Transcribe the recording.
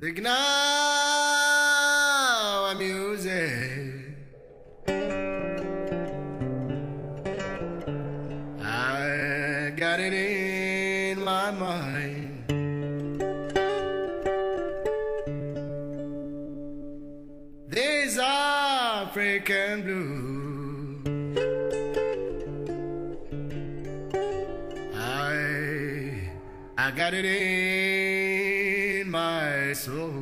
The Gnawa music. I got it in my mind. This African blue. I I got it in so